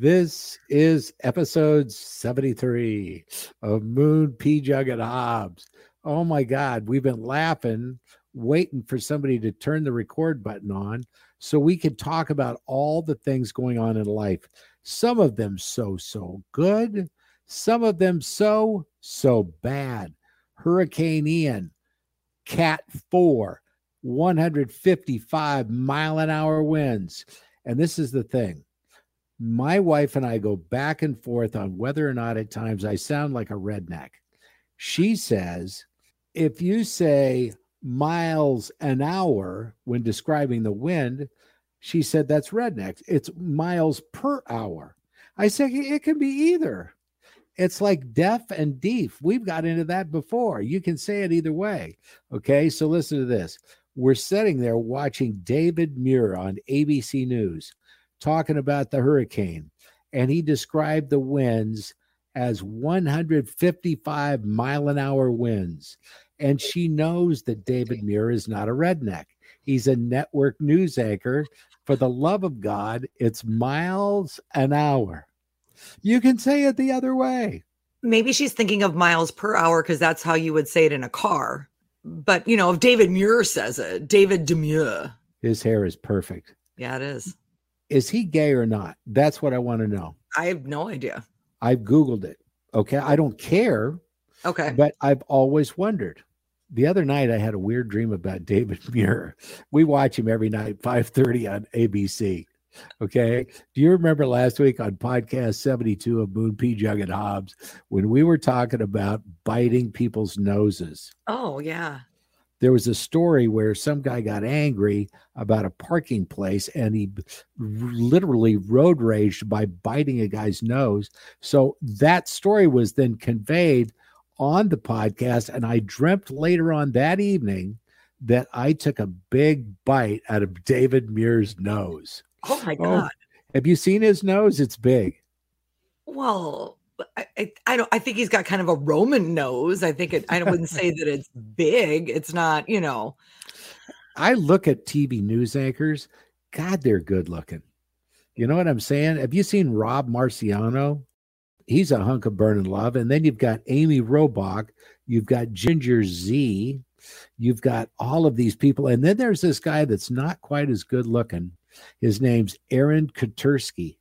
This is episode 73 of Moon P. Jug and Hobbs. Oh my God, we've been laughing, waiting for somebody to turn the record button on so we could talk about all the things going on in life. Some of them so, so good, some of them so, so bad. Hurricane Ian, Cat 4, 155 mile an hour winds. And this is the thing my wife and I go back and forth on whether or not at times I sound like a redneck. She says, if you say miles an hour when describing the wind, she said that's redneck. It's miles per hour. I say it can be either. It's like deaf and deaf. We've got into that before. You can say it either way. Okay, so listen to this. We're sitting there watching David Muir on ABC News talking about the hurricane, and he described the winds as 155 mile an hour winds. And she knows that David Muir is not a redneck. He's a network news anchor. For the love of God, it's miles an hour. You can say it the other way. Maybe she's thinking of miles per hour because that's how you would say it in a car. But, you know, if David Muir says it, David Demure. His hair is perfect. Yeah, it is is he gay or not? That's what I want to know. I have no idea. I've Googled it. Okay. I don't care. Okay. But I've always wondered. The other night I had a weird dream about David Muir. We watch him every night, 5:30 on ABC. Okay. Do you remember last week on podcast 72 of Moon P. Jugget Hobbs when we were talking about biting people's noses? Oh, yeah there was a story where some guy got angry about a parking place and he literally road raged by biting a guy's nose. So that story was then conveyed on the podcast. And I dreamt later on that evening that I took a big bite out of David Muir's nose. Oh my oh. God. Oh, have you seen his nose? It's big. Well, I, I, don't I think he's got kind of a Roman nose. I think it I wouldn't say that it's big. It's not, you know. I look at TV news anchors. God, they're good looking. You know what I'm saying? Have you seen Rob Marciano? He's a hunk of burning love. And then you've got Amy Robach, you've got Ginger Zee, you've got all of these people. And then there's this guy that's not quite as good looking. His name's Aaron Katersky.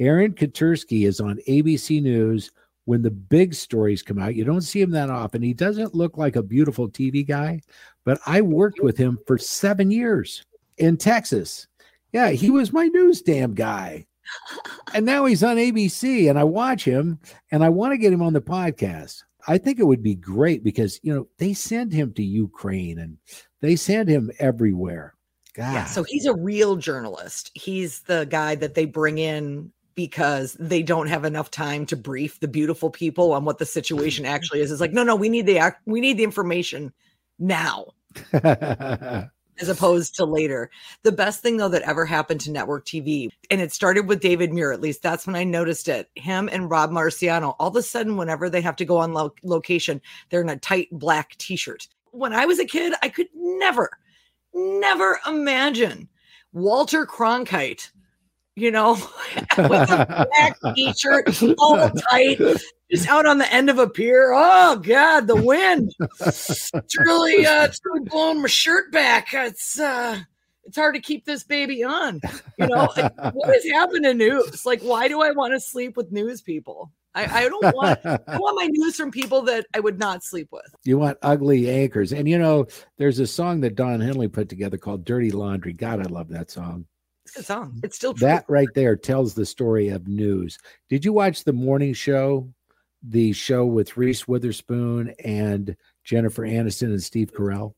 Aaron Katersky is on ABC News when the big stories come out. You don't see him that often. He doesn't look like a beautiful TV guy, but I worked with him for seven years in Texas. Yeah, he was my news damn guy. And now he's on ABC and I watch him and I want to get him on the podcast. I think it would be great because, you know, they send him to Ukraine and they send him everywhere. God. Yeah, so he's a real journalist. He's the guy that they bring in because they don't have enough time to brief the beautiful people on what the situation actually is. It's like, no, no, we need the act, we need the information now. as opposed to later. The best thing though that ever happened to network TV, and it started with David Muir, at least that's when I noticed it. Him and Rob Marciano, all of a sudden, whenever they have to go on lo- location, they're in a tight black t-shirt. When I was a kid, I could never, never imagine Walter Cronkite you know, with a black t-shirt, all tight, just out on the end of a pier. Oh God, the wind! It's really, uh, it's really blowing my shirt back. It's, uh, it's hard to keep this baby on. You know, what has happened to news? Like, why do I want to sleep with news people? I, I don't want I want my news from people that I would not sleep with. You want ugly anchors. And you know, there's a song that Don Henley put together called Dirty Laundry. God, I love that song. It's a good song. It's still true. That right there tells the story of news. Did you watch the morning show? The show with Reese Witherspoon and Jennifer Aniston and Steve Carell?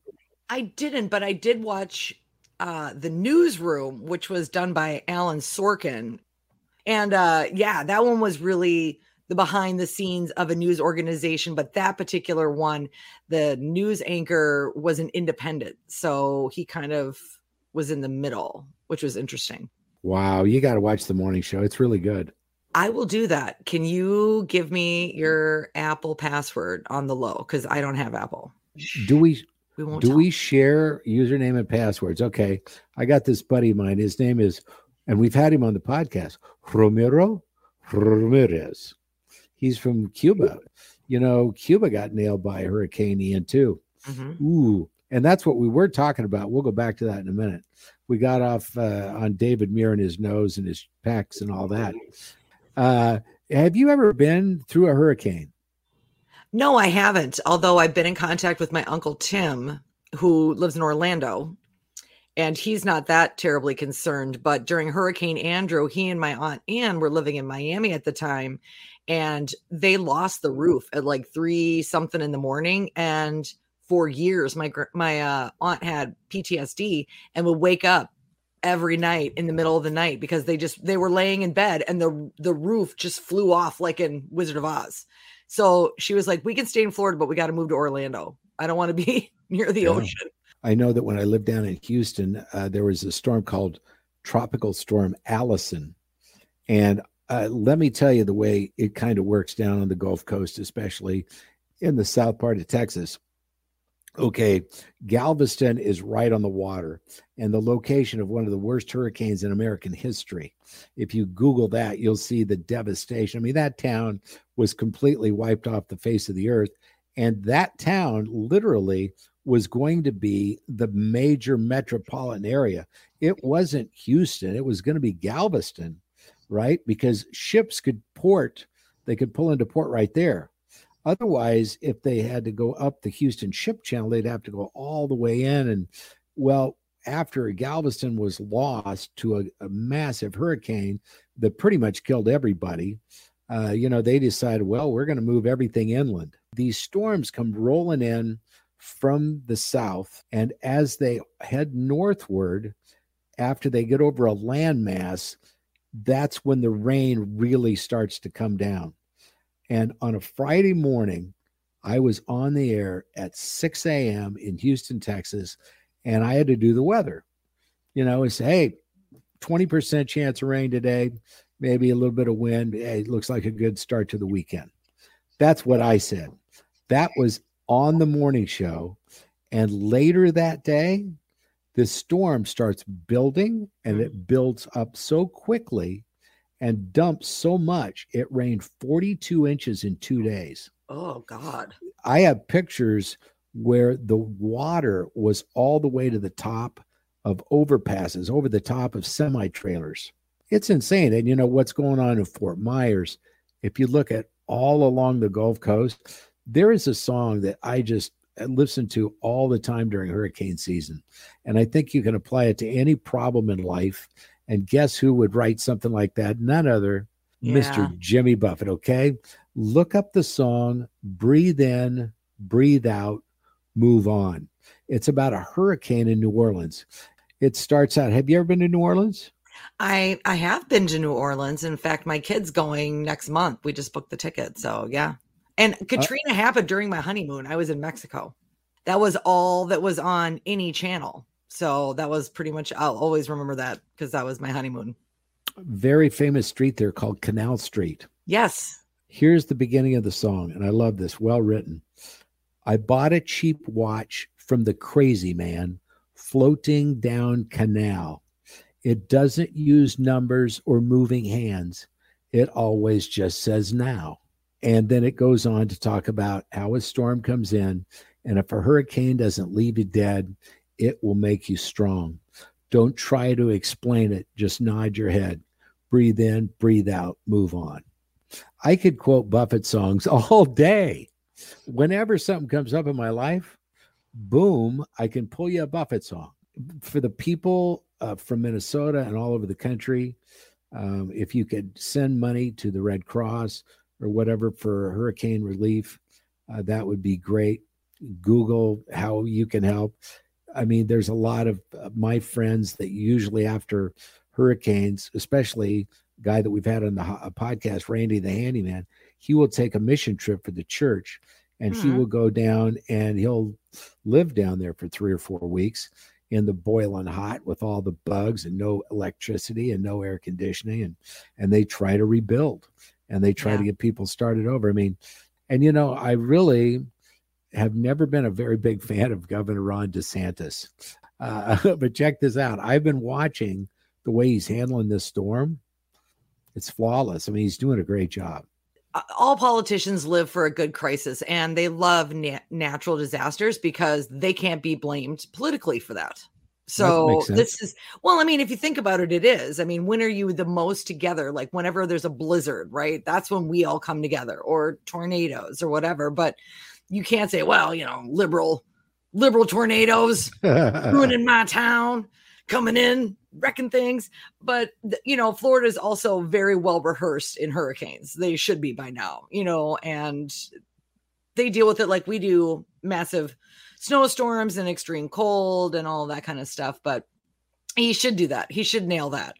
I didn't, but I did watch uh the newsroom, which was done by Alan Sorkin. And uh yeah, that one was really the behind the scenes of a news organization, but that particular one, the news anchor was an independent. So he kind of was in the middle, which was interesting. Wow, you got to watch the morning show. It's really good. I will do that. Can you give me your Apple password on the low? Because I don't have Apple. Do we We won't. do tell. we share username and passwords? Okay. I got this buddy of mine. His name is, and we've had him on the podcast, Romero Ramirez. He's from Cuba. You know, Cuba got nailed by Hurricane Ian too. Mhm. Ooh, and that's what we were talking about. We'll go back to that in a minute. We got off uh, on David Muir and his nose and his pecs and all that. Uh, have you ever been through a hurricane? No, I haven't. Although I've been in contact with my uncle Tim, who lives in Orlando, and he's not that terribly concerned. But during Hurricane Andrew, he and my aunt Ann were living in Miami at the time, and they lost the roof at like three something in the morning. And for years, my my uh, aunt had PTSD and would wake up every night in the middle of the night because they just they were laying in bed and the the roof just flew off like in Wizard of Oz. So she was like, "We can stay in Florida, but we got to move to Orlando. I don't want to be near the Yeah. ocean." I know that when I lived down in Houston, uh, there was a storm called Tropical Storm Allison. And uh, let me tell you the way it kind of works down on the Gulf Coast, especially in the south part of Texas. Okay, Galveston is right on the water and the location of one of the worst hurricanes in American history. If you Google that, you'll see the devastation. I mean, that town was completely wiped off the face of the earth. And that town literally was going to be the major metropolitan area. It wasn't Houston, it was going to be Galveston, right? Because ships could port, they could pull into port right there. Otherwise, if they had to go up the Houston ship channel, they'd have to go all the way in. And well, after Galveston was lost to a, a massive hurricane that pretty much killed everybody, uh, you know, they decided, well, we're going to move everything inland. These storms come rolling in from the south. And as they head northward, after they get over a landmass, that's when the rain really starts to come down. And on a Friday morning, I was on the air at 6 a.m. in Houston, Texas, and I had to do the weather. You know, it's hey, 20% chance of rain today, maybe a little bit of wind. Hey, it looks like a good start to the weekend. That's what I said. That was on the morning show. And later that day, the storm starts building and mm-hmm. it builds up so quickly and dumped so much. It rained 42 inches in two days. Oh God. I have pictures where the water was all the way to the top of overpasses, over the top of semi trailers. It's insane. And you know what's going on in Fort Myers? If you look at all along the Gulf Coast, there is a song that I just listen to all the time during hurricane season. And I think you can apply it to any problem in life. And guess who would write something like that? None other Yeah. Mr. Jimmy Buffett. Okay. Look up the song, breathe in, breathe out, move on. It's about a hurricane in New Orleans. It starts out. Have you ever been to New Orleans? I I have been to New Orleans. In fact, my kid's going next month. We just booked the ticket. So yeah. And uh, Katrina happened during my honeymoon. I was in Mexico. That was all that was on any channel. So that was pretty much I'll always remember that because that was my honeymoon. Very famous street there called Canal Street. Yes. Here's the beginning of the song, and I love this. Well written. I bought a cheap watch from the crazy man floating down canal. It doesn't use numbers or moving hands. It always just says now. And then it goes on to talk about how a storm comes in, and if a hurricane doesn't leave you dead, it will make you strong. Don't try to explain it. Just nod your head. Breathe in, breathe out, move on. I could quote Buffett songs all day. Whenever something comes up in my life, boom, I can pull you a Buffett song. For the people uh, from Minnesota and all over the country, um, if you could send money to the Red Cross or whatever for hurricane relief, uh, that would be great. Google how you can help. I mean, there's a lot of uh, my friends that usually after hurricanes, especially guy that we've had on the podcast, Randy the handyman, he will take a mission trip for the church and mm-hmm. he will go down and he'll live down there for three or four weeks in the boiling hot with all the bugs and no electricity and no air conditioning and and they try to rebuild and they try yeah. to get people started over. I mean, and you know, I really have never been a very big fan of Governor Ron DeSantis. Uh, but check this out. I've been watching the way he's handling this storm. It's flawless. I mean, he's doing a great job. All politicians live for a good crisis and they love na- natural disasters because they can't be blamed politically for that. So this is well, I mean, if you think about it, it is. I mean, when are you the most together? Like whenever there's a blizzard, right? That's when we all come together, or tornadoes, or whatever. But you can't say, well, you know, liberal, liberal tornadoes ruining my town, coming in, wrecking things. But you know, Florida is also very well rehearsed in hurricanes. They should be by now, you know, and they deal with it like we do massive snowstorms and extreme cold and all that kind of stuff. But he should do that. He should nail that.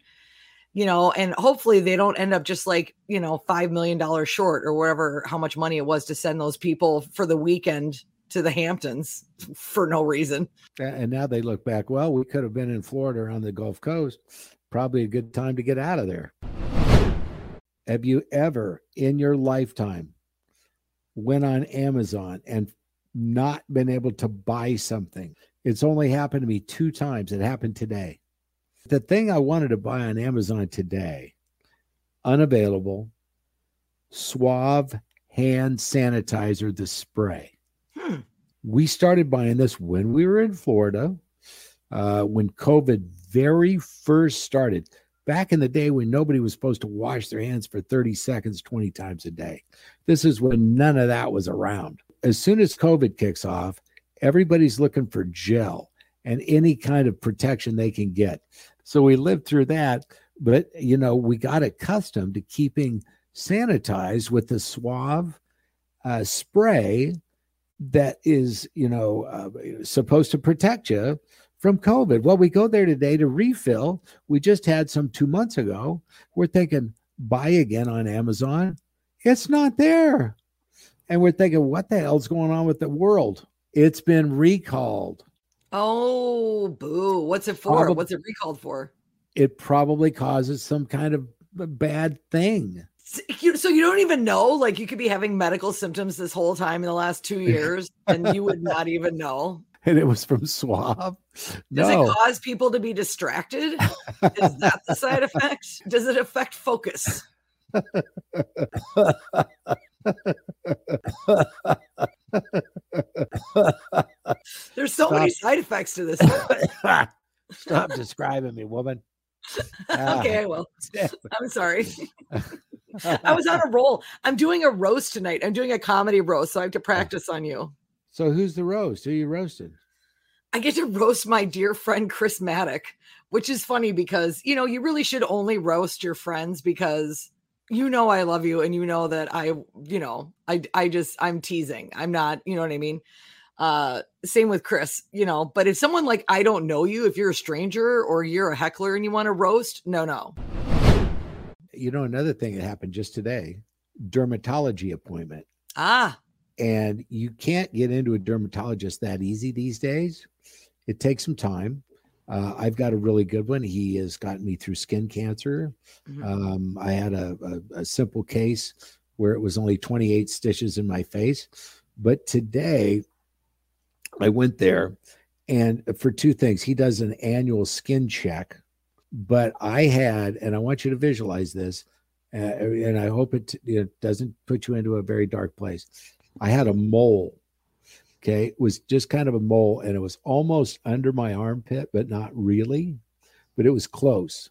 You know, and hopefully they don't end up just like, you know, $5 million short or whatever, how much money it was to send those people for the weekend to the Hamptons for no reason. And now they look back, well, we could have been in Florida or on the Gulf Coast. Probably a good time to get out of there. Have you ever in your lifetime went on Amazon and not been able to buy something. It's only happened to me two times. It happened today. The thing I wanted to buy on Amazon today, unavailable, Suave hand sanitizer, the spray. Hmm. We started buying this when we were in Florida, uh, when COVID very first started. Back in the day when nobody was supposed to wash their hands for 30 seconds 20 times a day. This is when none of that was around as soon as COVID kicks off, everybody's looking for gel and any kind of protection they can get. So we lived through that, but you know, we got accustomed to keeping sanitized with the suave uh, spray that is, you know, uh, supposed to protect you from COVID. Well, we go there today to refill. We just had some two months ago. We're thinking buy again on Amazon. It's not there and we're thinking, what the hell's going on with the world? It's been recalled. Oh, boo. What's it for? Probably, What's it recalled for? It probably causes some kind of bad thing. So you don't even know? Like you could be having medical symptoms this whole time in the last two years and you would not even know. And it was from Suave. Does no. it cause people to be distracted? Is that the side effect? Does it affect focus? There's so Stop. many side effects to this. Stop describing me, woman. Ah. okay, I will. I'm sorry. I was on a roll. I'm doing a roast tonight. I'm doing a comedy roast, so I have to practice on you. So who's the roast? Who you roasted? I get to roast my dear friend Chris Maddock, which is funny because you know you really should only roast your friends because you know I love you and you know that I you know I I just I'm teasing. I'm not, you know what I mean? Uh same with Chris, you know, but if someone like I don't know you, if you're a stranger or you're a heckler and you want to roast, no no. You know another thing that happened just today, dermatology appointment. Ah. And you can't get into a dermatologist that easy these days. It takes some time. Uh, I've got a really good one. He has gotten me through skin cancer. Mm-hmm. Um, I had a, a, a, simple case where it was only 28 stitches in my face. But today I went there and for two things, he does an annual skin check. But I had, and I want you to visualize this, uh, and I hope it, it doesn't put you into a very dark place. I had a mole Okay. It was just kind of a mole and it was almost under my armpit, but not really. but it was close,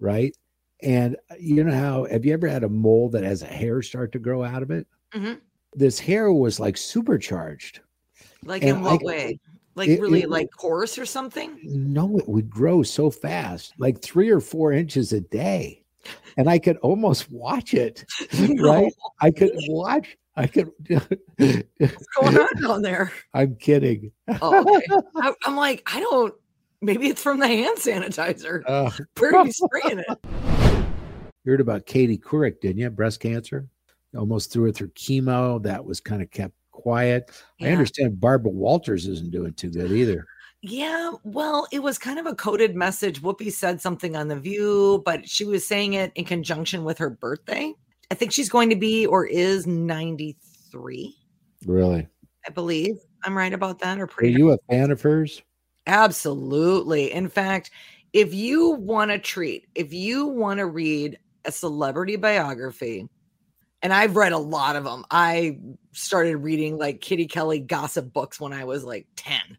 right? And uh, you know how have you ever had a mole that has a hair start to grow out of it? Mhm. This hair was like supercharged. Like And in what I- way? Like it- really it- like coarse or something? No, it would grow so fast, like three or four inches a day. And I could almost watch it, right? I could watch, I could. What's going on down there? I'm kidding. Oh, okay. I, I'm like, I don't. Maybe it's from the hand sanitizer. Uh, Where are you spraying it? you heard about Katie Couric, didn't you? Breast cancer. Almost threw it through chemo. That was kind of kept quiet. I understand Barbara Walters isn't doing too good either. Yeah, well, it was kind of a coded message. Whoopi said something on The View, but she was saying it in conjunction with her birthday. I think she's going to be or is 93, Really? I believe. I'm right about that or Are you a fan of hers? Absolutely. In fact, if you want a treat, if you want to read a celebrity biography, and I've read a lot of them. I started reading like Kitty Kelley gossip books when I was like 10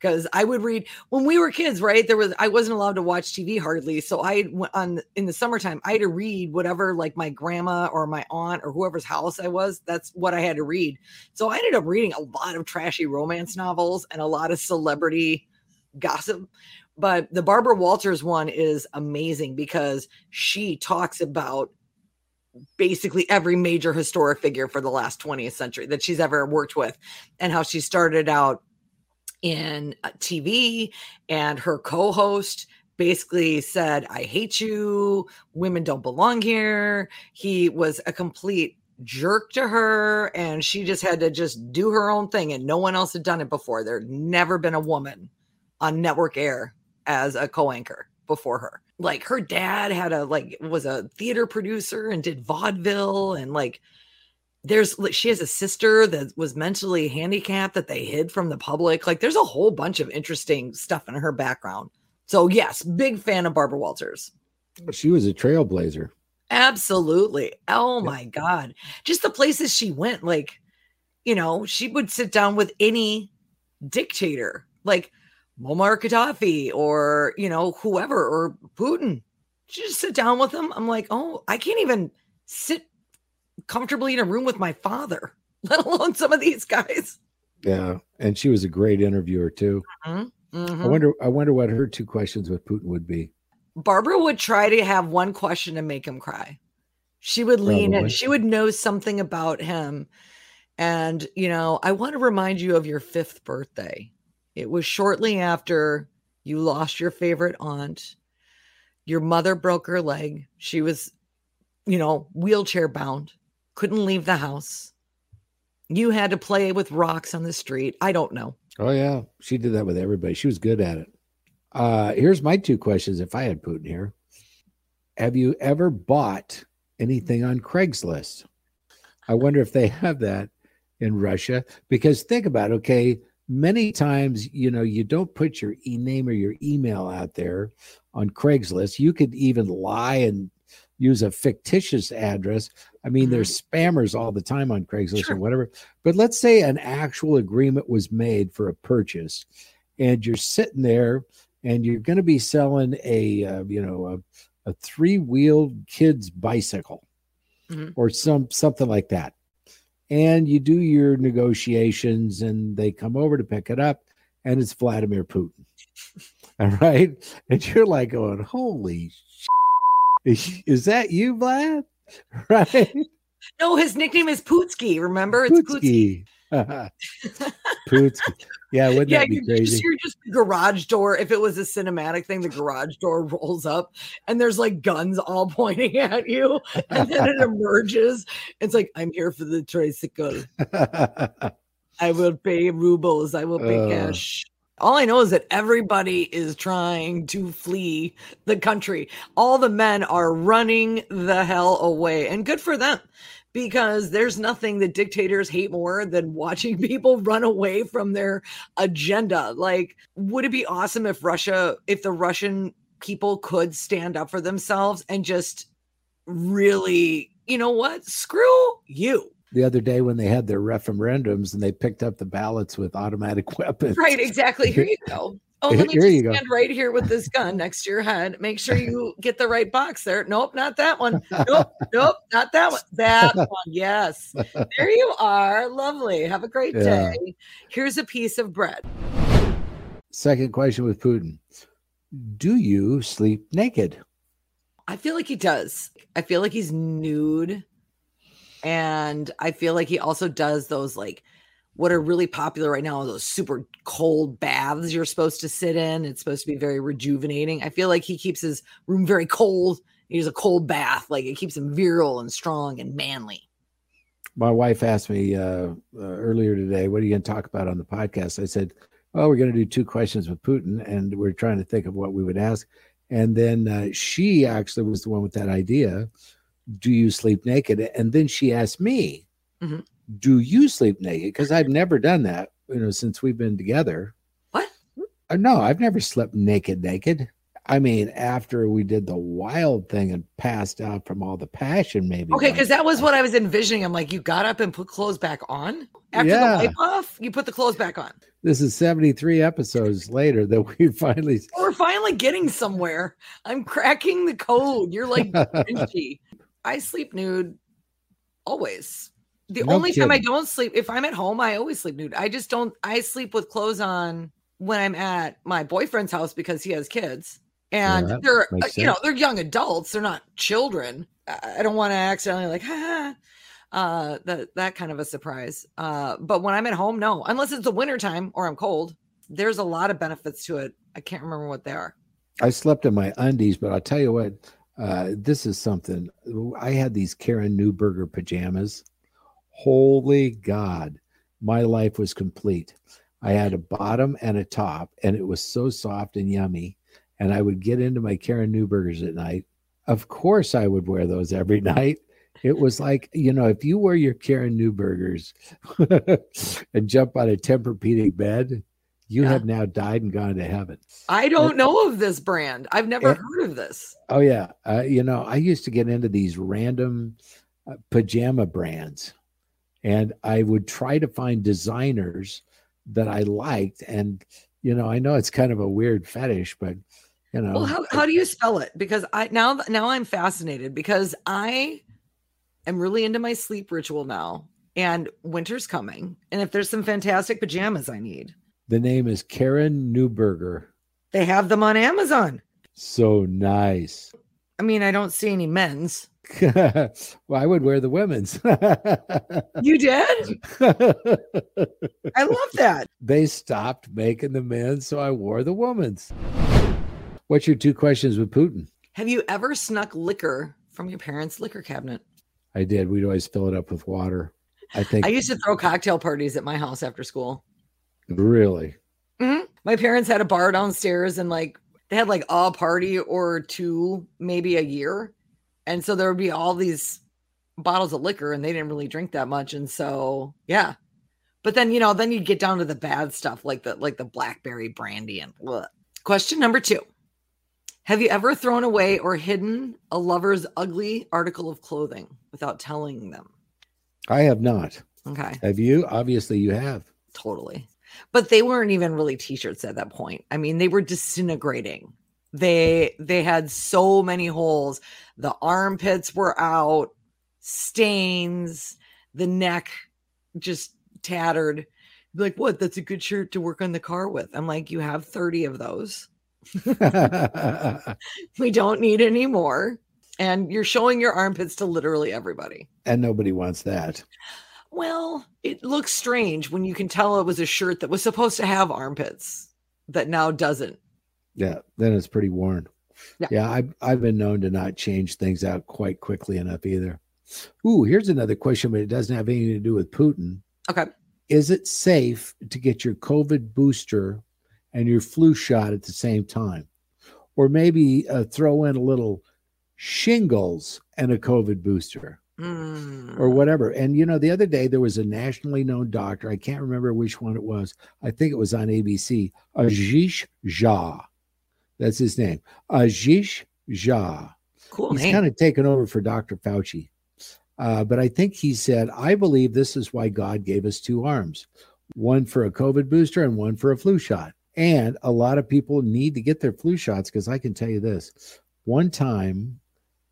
because I would read when we were kids, right? There was I wasn't allowed to watch TV hardly, so I went on in the summertime. I had to read whatever like my grandma or my aunt or whoever's house I was. That's what I had to read. So I ended up reading a lot of trashy romance novels and a lot of celebrity gossip. But the Barbara Walters one is amazing because she talks about basically every major historic figure for the last 20th century that she's ever worked with and how she started out in uh, TV and her co-host basically said I hate you. Women don't belong here. He was a complete jerk to her and she just had to just do her own thing and no one else had done it before. There'd never been a woman on network air as a co-anchor before her. Like her dad had a like was a theater producer and did vaudeville and like there's like she has a sister that was mentally handicapped that they hid from the public. Like there's a whole bunch of interesting stuff in her background. So yes big fan of barbara walters. She was a trailblazer. absolutely. Oh my god. Just the places she went like you know she would sit down with any dictator. Like Muammar Gaddafi or you know whoever or Putin. Just sit down with them. I'm like, oh, I can't even sit comfortably in a room with my father, let alone some of these guys. Yeah, and she was a great interviewer too. Mhm. I wonder. I wonder what her two questions with Putin would be. Barbara would try to have one question to make him cry. She would lean in. She would know something about him. And, you know, I want to remind you of your fifth birthday. It was shortly after you lost your favorite aunt. Your mother broke her leg. She was, you know, wheelchair bound, couldn't leave the house. You had to play with rocks on the street. I don't know. Oh yeah, she did that with everybody. She was good at it. Uh, here's my two questions. If I had Putin here, have you ever bought anything on Craigslist? I wonder if they have that in Russia. Because think about it, okay, many times you know you don't put your e name or your email out there on Craigslist. You could even lie and use a fictitious address. I mean, there's spammers all the time on Craigslist Sure. or whatever. But let's say an actual agreement was made for a purchase, and you're sitting there and you're going to be selling a uh, you know a, a three wheeled kid's bicycle Mhm. or some something like that and you do your negotiations and they come over to pick it up and it's vladimir putin all right and you're like going holy is, is that you vlad right No, his nickname is Pootsky. Remember? It's Pootsky. Pootsky. Pootsky. Yeah, wouldn't yeah, that be just crazy? hear just garage door. If it was a cinematic thing, the garage door rolls up and there's like guns all pointing at you, and then it emerges. It's like, I'm here for the tricycle. I will pay rubles. I will pay Uh. cash. All I know is that everybody is trying to flee the country. All the men are running the hell away, and good for them because there's nothing that dictators hate more than watching people run away from their agenda. Like, would it be awesome if Russia, if the Russian people could stand up for themselves and just really, you know what? Screw you. the other day when they had their referendums and they picked up the ballots with automatic weapons. Right, exactly. Here you go. Oh, let me Here just you go. stand right here with this gun next to your head. Make sure you get the right box there. Nope, not that one. Nope, nope, not that one. That one. Yes. There you are. Lovely. Have a great Yeah. day. Here's a piece of bread. Second question with Putin Do you sleep naked? I feel like he does. I feel like he's nude. And I feel like he also does those like what are really popular right now, are those super cold baths you're supposed to sit in. It's supposed to be very rejuvenating. I feel like he keeps his room very cold. He does a cold bath, like it keeps him virile and strong and manly. My wife asked me uh, uh, earlier today, What are you going to talk about on the podcast? I said, Well, we're going to do two questions with Putin, and we're trying to think of what we would ask. And then uh, she actually was the one with that idea Do you sleep naked? And then she asked me, Mhm. Do you sleep naked? Because I've never done that, you know, since we've been together. What? Uh, no, I've never slept naked, naked. I mean, after we did the wild thing and passed out from all the passion, maybe. Okay, because that was what I was envisioning. I'm like, you got up and put clothes back on after Yeah. the wipe off. You put the clothes back on. this is 73 episodes later that we finally We're finally getting somewhere. I'm cracking the code. You're like I sleep nude always. The No only time I don't sleep, if I'm at home, I always sleep nude. I just don't. I sleep with clothes on when I'm at my boyfriend's house because he has kids, and Yeah, they're uh, you know they're young adults. They're not children. I don't want to accidentally like ha. Uh, that that kind of a surprise. Uh, but when I'm at home, no, unless it's the wintertime or I'm cold. There's a lot of benefits to it. I can't remember what they are. I slept in my undies, but I'll tell you what, uh, this is something. I had these Karen Neuburger pajamas. Holy God, my life was complete. I had a bottom and a top, and it was so soft and yummy. And I would get into my Karen Neuburgers at night. Of course, I would wear those every night. It was like, you know, if you wear your Karen Neuburgers and jump on a Tempur-Pedic bed, you Yeah. have now died and gone to heaven. I don't know of this brand. I've never Eh, heard of this. Oh yeah, uh, you know, I used to get into these random uh, pajama brands, and I would try to find designers that I liked. And you know, I know it's kind of a weird fetish, but you know, Well, how, how do you spell it? Because I now now I'm fascinated because I am really into my sleep ritual now, and winter's coming, and if there's some fantastic pajamas I need, the name is Karen Neuburger. they have them on Amazon. So nice. I mean, I don't see any men's. Well, I would wear the women's. You did? I love that. they stopped making the men's, so I wore the women's. What's your two questions with Putin? Have you ever snuck liquor from your parents' liquor cabinet? I did. We'd always fill it up with water. I think I used to throw cocktail parties at my house after school. really. Mhm. My parents had a bar downstairs and like they had like a party or two, maybe a year. And so there would be all these bottles of liquor and they didn't really drink that much. And so, yeah. But then, you know, then you get down to the bad stuff like the like the blackberry brandy and bleh. question number two. Have you ever thrown away or hidden a lover's ugly article of clothing without telling them? I have not. Okay. Have you? Obviously, you have. totally but they weren't even really t-shirts at that point i mean they were disintegrating they they had so many holes. The armpits were out. Stains. The neck just tattered. Like what? That's a good shirt to work on the car with. I'm like you have 30 of those. We don't need any more. And you're showing your armpits to literally everybody. And nobody wants that. Well, it looks strange when you can tell it was a shirt that was supposed to have armpits that now doesn't. Yeah, then it's pretty worn. Yeah. Yeah, I've, I've been known to not change things out quite quickly enough either. Ooh, here's another question, but it doesn't have anything to do with Putin. Okay. Is it safe to get your COVID booster and your flu shot at the same time? Or maybe uh, throw in a little shingles and a COVID booster? Mm. or whatever. And you know, the other day there was a nationally known doctor. I can't remember which one it was. I think it was on ABC. Ashish Jha. That's his name. Ashish Jha. cool He's name. kind of taken over for Dr. Fauci. Uh, but I think he said, I believe this is why God gave us two arms one for a COVID booster and one for a flu shot. And a lot of people need to get their flu shots because I can tell you this. One time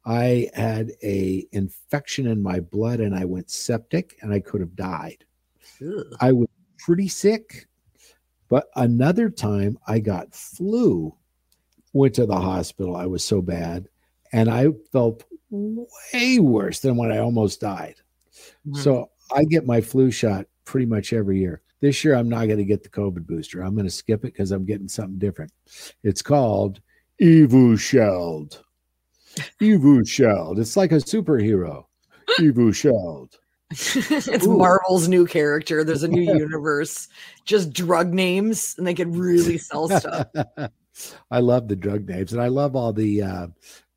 I had a infection in my blood and I went septic and I could have died. Ugh. I was pretty sick. But another time I got flu, went to the hospital. I was so bad and I felt way worse than when I almost died. Mm-hmm. So I get my flu shot pretty much every year. This year, I'm not going to get the COVID booster. I'm going to skip it because I'm getting something different. It's called Evusheld. Evusheld. It's like a superhero. Evusheld. it's Ooh. Marvel's new character. There's a new universe. Just drug names, and they could really sell stuff. I love the drug names, and I love all the uh,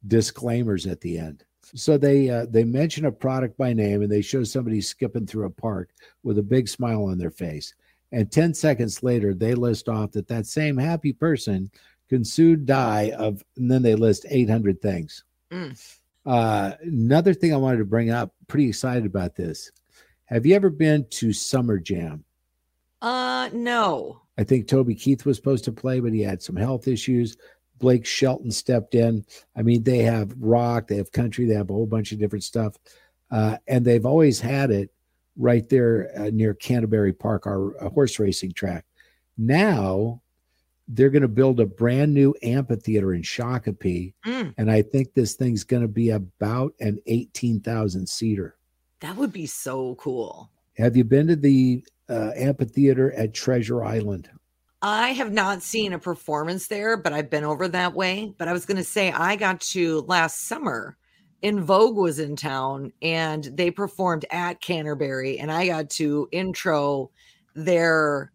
disclaimers at the end. So they uh, they mention a product by name and they show somebody skipping through a park with a big smile on their face. And 10 seconds later, they list off that that same happy person can soon die of, and then they list 800 things. Mm. Uh, another thing I wanted to bring up, pretty excited about this. Have you ever been to Summer Jam? Uh, no. I think Toby Keith was supposed to play, but he had some health issues. Blake Shelton stepped in. I mean, they have rock, they have country, they have a whole bunch of different stuff. Uh, and they've always had it right there uh, near Canterbury Park, our uh, horse racing track. Now they're going to build a brand new amphitheater in Shakopee. Mm. And I think this thing's going to be about an 18,000 seater. That would be so cool. Have you been to the uh, amphitheater at Treasure Island? I have not seen a performance there, but I've been over that way. But I was going to say, I got to last summer. En Vogue was in town and they performed at Canterbury, and I got to intro their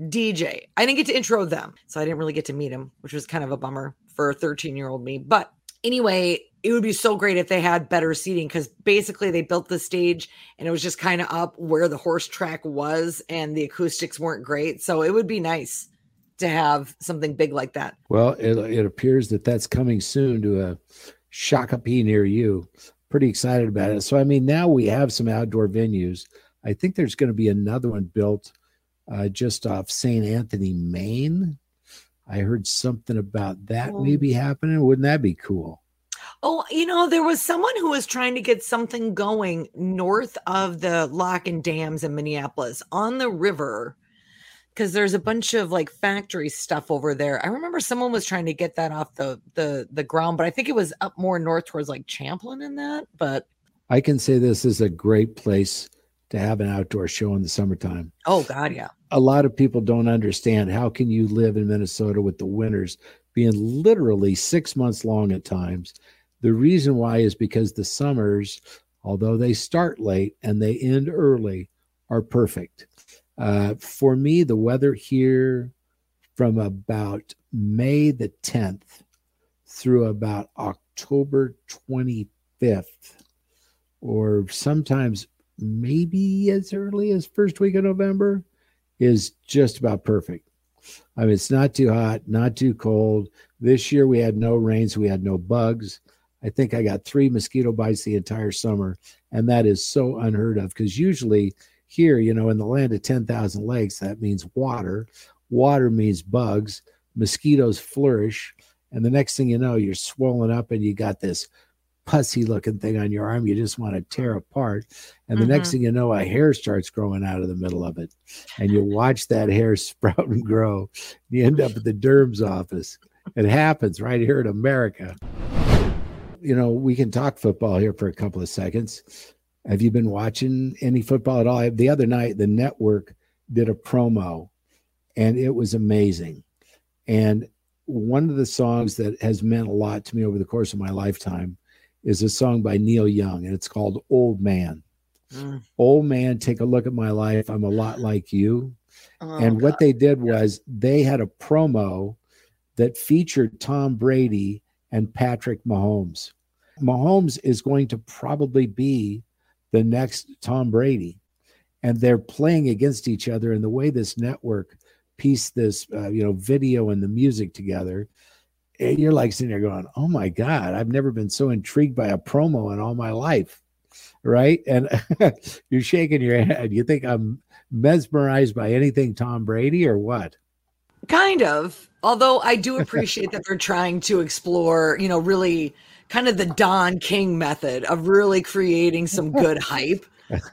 DJ. I didn't get to intro them, so I didn't really get to meet him, which was kind of a bummer for 13 year old me. But anyway, it would be so great if they had better seating because basically they built the stage and it was just kind of up where the horse track was and the acoustics weren't great. So it would be nice to have something big like that. Well, it, it appears that that's coming soon to a Shakopee near you. Pretty excited about it. So, I mean, now we have some outdoor venues. I think there's going to be another one built uh, just off St. Anthony Main. I heard something about that oh. maybe happening. Wouldn't that be cool? Oh, you know, there was someone who was trying to get something going north of the lock and dams in Minneapolis on the river because there's a bunch of like factory stuff over there. I remember someone was trying to get that off the the the ground, but I think it was up more north towards like Champlin and that. But I can say this is a great place to have an outdoor show in the summertime. Oh God, yeah. A lot of people don't understand how can you live in Minnesota with the winters being literally six months long at times. The reason why is because the summers, although they start late and they end early, are perfect. Uh, for me, the weather here from about May the 10th through about October 25th, or sometimes maybe as early as first week of November, is just about perfect. I mean, it's not too hot, not too cold. This year we had no rains, we had no bugs. I think I got three mosquito bites the entire summer, and that is so unheard of because usually here, you know, in the land of 10,000 lakes, that means water. Water means bugs. Mosquitoes flourish. And the next thing you know, you're swollen up and you got this pussy looking thing on your arm you just want to tear apart. And the mm-hmm. next thing you know, a hair starts growing out of the middle of it. And you watch that hair sprout and grow. You end up at the derm's office. It happens right here in America. You know, we can talk football here for a couple of seconds. Have you been watching any football at all? The other night, the network did a promo and it was amazing. And one of the songs that has meant a lot to me over the course of my lifetime is a song by Neil Young, and it's called Old Man. Mm. Old Man, take a look at my life. I'm a lot like you. Oh, and what they did was they had a promo that featured Tom Brady and Patrick Mahomes. Mahomes is going to probably be the next Tom Brady. And they're playing against each other. And the way this network pieced this, uh, you know, video and the music together, and you're like sitting there going, "Oh my god, I've never been so intrigued by a promo in all my life." Right? And you're shaking your head. You think I'm mesmerized by anything Tom Brady or what? Kind of. Although I do appreciate that they're trying to explore, you know, really kind of the Don King method of really creating some good hype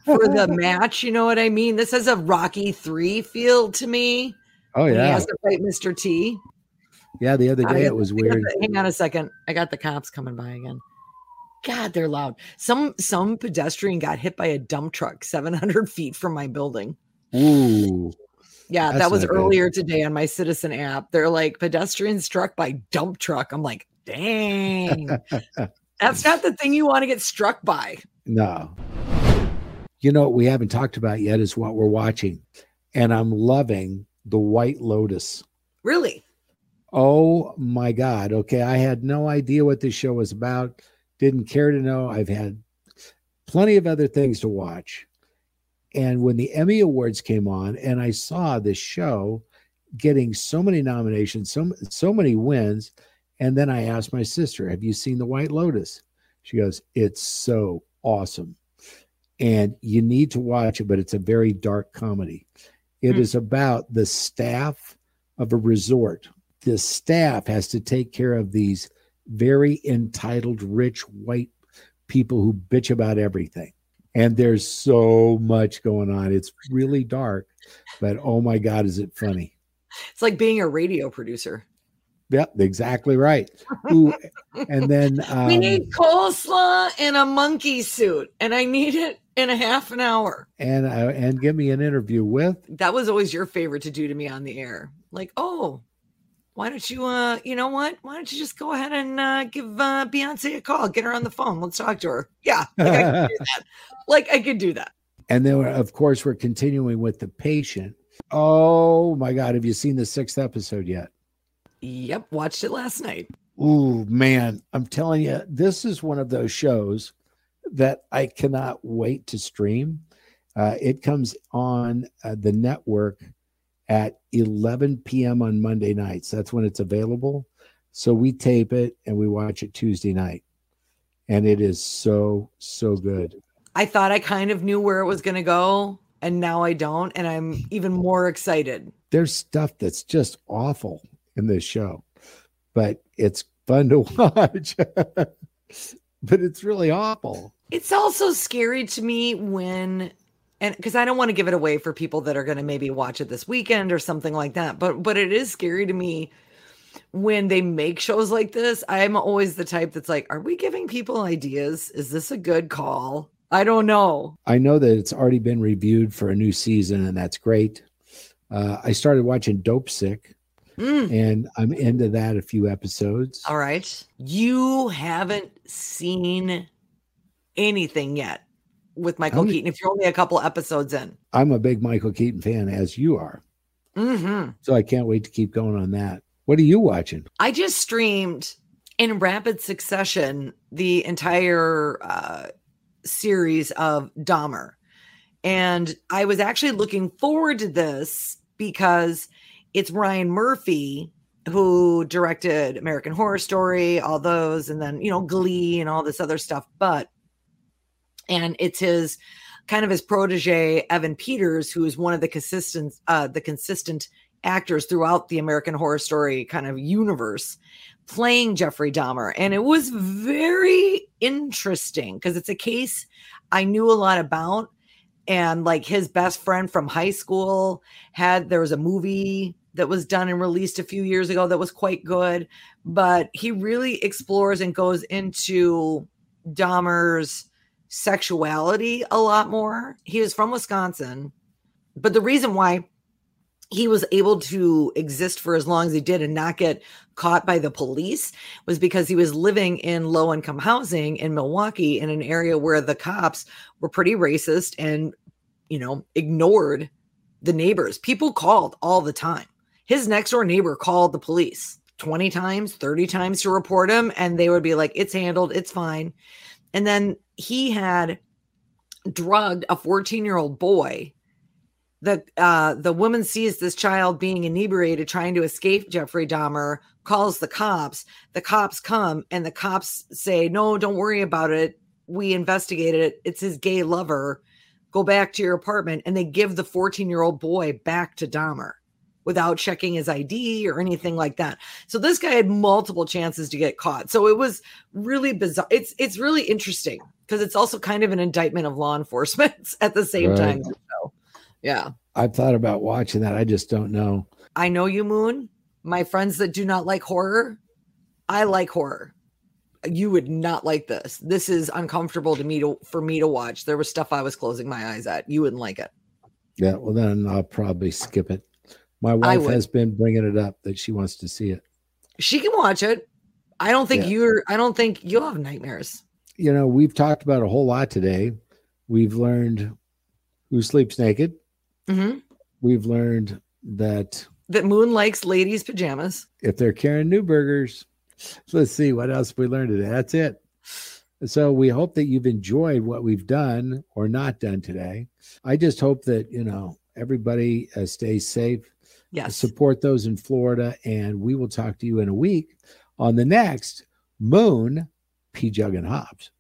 for the match. You know what I mean? This has a Rocky 3 feel to me. Oh, yeah, He has to fight Mr. T. Yeah. The other day it was weird. the- hang on a second. I got the cops coming by again. God, they're loud. Some some pedestrian got hit by a dump truck 700 feet from my building. Ooh. Yeah, that was not good. earlier today on my Citizen app. They're like pedestrian struck by dump truck. I'm like, dang, that's not the thing you want to get struck by. No. You know what we haven't talked about yet is what we're watching. And I'm loving The White Lotus. Really? Oh my God. Okay. I had no idea what this show was about. Didn't care to know. I've had plenty of other things to watch. And when the Emmy Awards came on and I saw this show getting so many nominations, so, so many wins, and then I asked my sister, Have you seen The White Lotus? She goes, It's so awesome. And you need to watch it, but it's a very dark comedy. It Hmm. is about the staff of a resort the staff has to take care of these very entitled, rich white people who bitch about everything. And there's so much going on. It's really dark, but oh my God, is it funny? It's like being a radio producer. Yep, exactly right. Ooh, and then um, we need coleslaw in a monkey suit, and I need it in a half an hour. and uh, and give me an interview with That was always your favorite to do to me on the air. Like, oh, why don't you, uh, you know what? Why don't you just go ahead and uh, give uh, Beyonce a call? Get her on the phone. Let's talk to her. Yeah, like I could do that. Like I could do that. and then of course we're continuing with the patient. Oh my God, have you seen the sixth episode yet? Yep, watched it last night. Ooh, man, I'm telling you, this is one of those shows that I cannot wait to stream. Uh, it comes on uh, the network at 11 p.m. on Monday nights. That's when it's available. So we tape it and we watch it Tuesday night. And it is so, so good. I thought I kind of knew where it was going to go, and now I don't, and I'm even more excited. There's stuff that's just awful in this show, but it's fun to watch. but it's really awful. It's also scary to me when and because I don't want to give it away for people that are going to maybe watch it this weekend or something like that. But but it is scary to me when they make shows like this. I'm always the type that's like, are we giving people ideas? Is this a good call? I don't know. I know that it's already been reviewed for a new season, and that's great. Uh, I started watching Dopesick, Mm, and I'm into that a few episodes. all right. You haven't seen anything yet with Michael I'm- Keaton if you're only a couple episodes in. I'm a big Michael Keaton fan, as you are. hmm So I can't wait to keep going on that. What are you watching? I just streamed in rapid succession the entire uh, series of Dahmer. And I was actually looking forward to this because it's Ryan Murphy who directed American Horror Story, all those, and then, you know, Glee and all this other stuff. But, and it's his kind of his protege, Evan Peters, who is one of the consistent, uh, the consistent actors throughout the American Horror Story kind of universe playing Jeffrey Dahmer. And it was very interesting because it's a case I knew a lot about. And like his best friend from high school had, there was a movie that was done and released a few years ago that was quite good. But he really explores and goes into Dahmer's sexuality a lot more. He was from Wisconsin. But the reason why he was able to exist for as long as he did and not get caught by the police was because he was living in low income housing in Milwaukee in an area where the cops were pretty racist and you know ignored the neighbors people called all the time his next door neighbor called the police 20 times 30 times to report him and they would be like it's handled it's fine. And then he had drugged a 14 year old boy. The uh the woman sees this child being inebriated trying to escape Jeffrey Dahmer calls the cops. The cops come and the cops say no don't worry about it. We investigated it. It's his gay lover. Go back to your apartment. And they give the 14 year old boy back to Dahmer without checking his ID or anything like that. So this guy had multiple chances to get caught. So it was really bizarre. It's it's really interesting because it's also kind of an indictment of law enforcement at the same Right. time. So, yeah. I've thought about watching that. I just don't know. I know you, Moon. My friends that do not like horror, I like horror. You would not like this. This is uncomfortable to me to for me to watch. There was stuff I was closing my eyes at. You wouldn't like it. Yeah, well then I'll probably skip it. My wife has been bringing it up that she wants to see it. She can watch it. I don't think Yeah. you're. I don't think you'll have nightmares. You know, we've talked about a whole lot today. We've learned who sleeps naked. hmm We've learned that That Moon likes ladies' pajamas. if they're carrying Neuburgers, let's see what else we learned today. That's it. So we hope that you've enjoyed what we've done or not done today. I just hope that you know everybody uh, stays safe. Yes. Support those in Florida, and we will talk to you in a week on the next Moon P Jug and Hobbs.